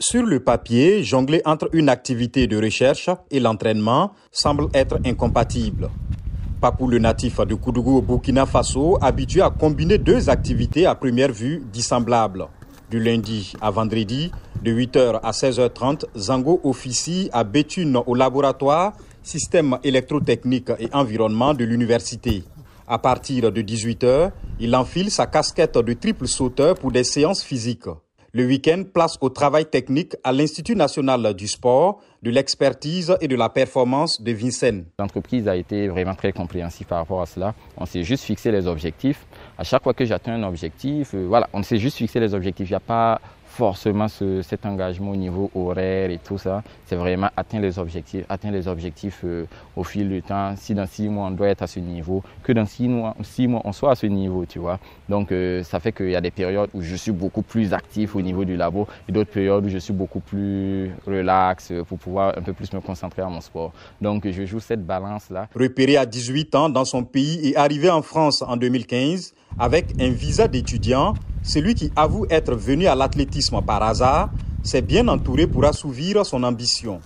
Sur le papier, jongler entre une activité de recherche et l'entraînement semble être incompatible. Papou, le natif de Koudougou Burkina Faso, habitué à combiner deux activités à première vue dissemblables. Du lundi à vendredi, de 8h à 16h30, Zango officie à Béthune au laboratoire Système électrotechnique et environnement de l'université. À partir de 18h, il enfile sa casquette de triple sauteur pour des séances physiques. Le week-end, place au travail technique à l'Institut national du sport, de l'expertise et de la performance de Vincennes. L'entreprise a été vraiment très compréhensive par rapport à cela. On s'est juste fixé les objectifs. À chaque fois que j'atteins un objectif, euh, voilà, on s'est juste fixé les objectifs. Il n'y a pas forcément cet engagement au niveau horaire et tout ça. C'est vraiment atteindre les objectifs, atteindre les objectifs euh, au fil du temps. Si dans six mois on doit être à ce niveau, que dans six mois, six mois on soit à ce niveau, tu vois. Donc euh, ça fait qu'il y a des périodes où je suis beaucoup plus actif au niveau du labo et d'autres périodes où je suis beaucoup plus relax pour pouvoir un peu plus me concentrer à mon sport. Donc je joue cette balance-là. Repéré à 18 ans dans son pays et arrivé en France en 2015 avec un visa d'étudiant, celui qui avoue être venu à l'athlétisme par hasard s'est bien entouré pour assouvir son ambition.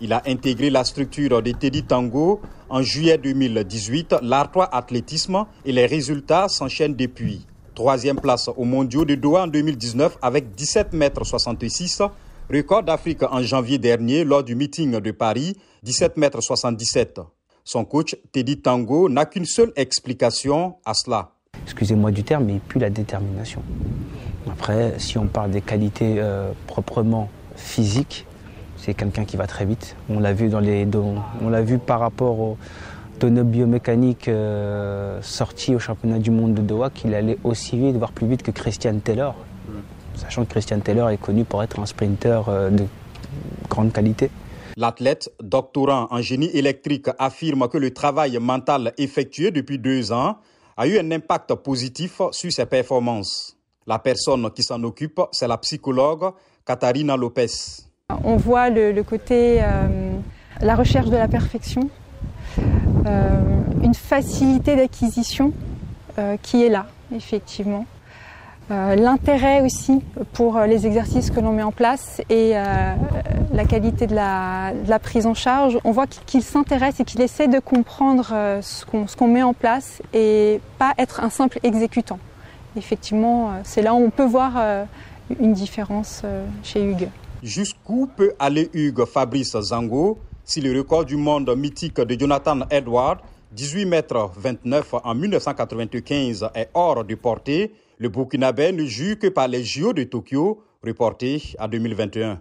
Il a intégré la structure de Teddy Tango en juillet 2018, l'Artois Athlétisme, et les résultats s'enchaînent depuis. Troisième place au mondiaux de Doha en 2019 avec 17 mètres 66, record d'Afrique en janvier dernier lors du meeting de Paris, 17 mètres 77. Son coach Teddy Tango n'a qu'une seule explication à cela excusez-moi du terme, mais plus la détermination. Après, si on parle des qualités euh, proprement physiques, c'est quelqu'un qui va très vite. On l'a vu dans les, on l'a vu par rapport aux données biomécaniques euh, sorties au championnat du monde de Doha qu'il allait aussi vite, voire plus vite que Christian Taylor. Sachant que Christian Taylor est connu pour être un sprinter euh, de grande qualité. L'athlète, doctorant en génie électrique, affirme que le travail mental effectué depuis deux ans a eu un impact positif sur ses performances. La personne qui s'en occupe, c'est la psychologue Katharina Lopez. On voit le, côté, euh, la recherche de la perfection, euh, une facilité d'acquisition euh, qui est là, effectivement. Euh, l'intérêt aussi pour les exercices que l'on met en place et euh, la qualité de la, prise en charge. On voit qu'il s'intéresse et qu'il essaie de comprendre euh, ce qu'on met en place et pas être un simple exécutant. Effectivement, c'est là où on peut voir une différence chez Hugues. Jusqu'où peut aller Hugues Fabrice Zango si le record du monde mythique de Jonathan Edward, 18 mètres 29 en 1995, est hors de portée le Burkinabé ne joue que par les JO de Tokyo, reportés à 2021.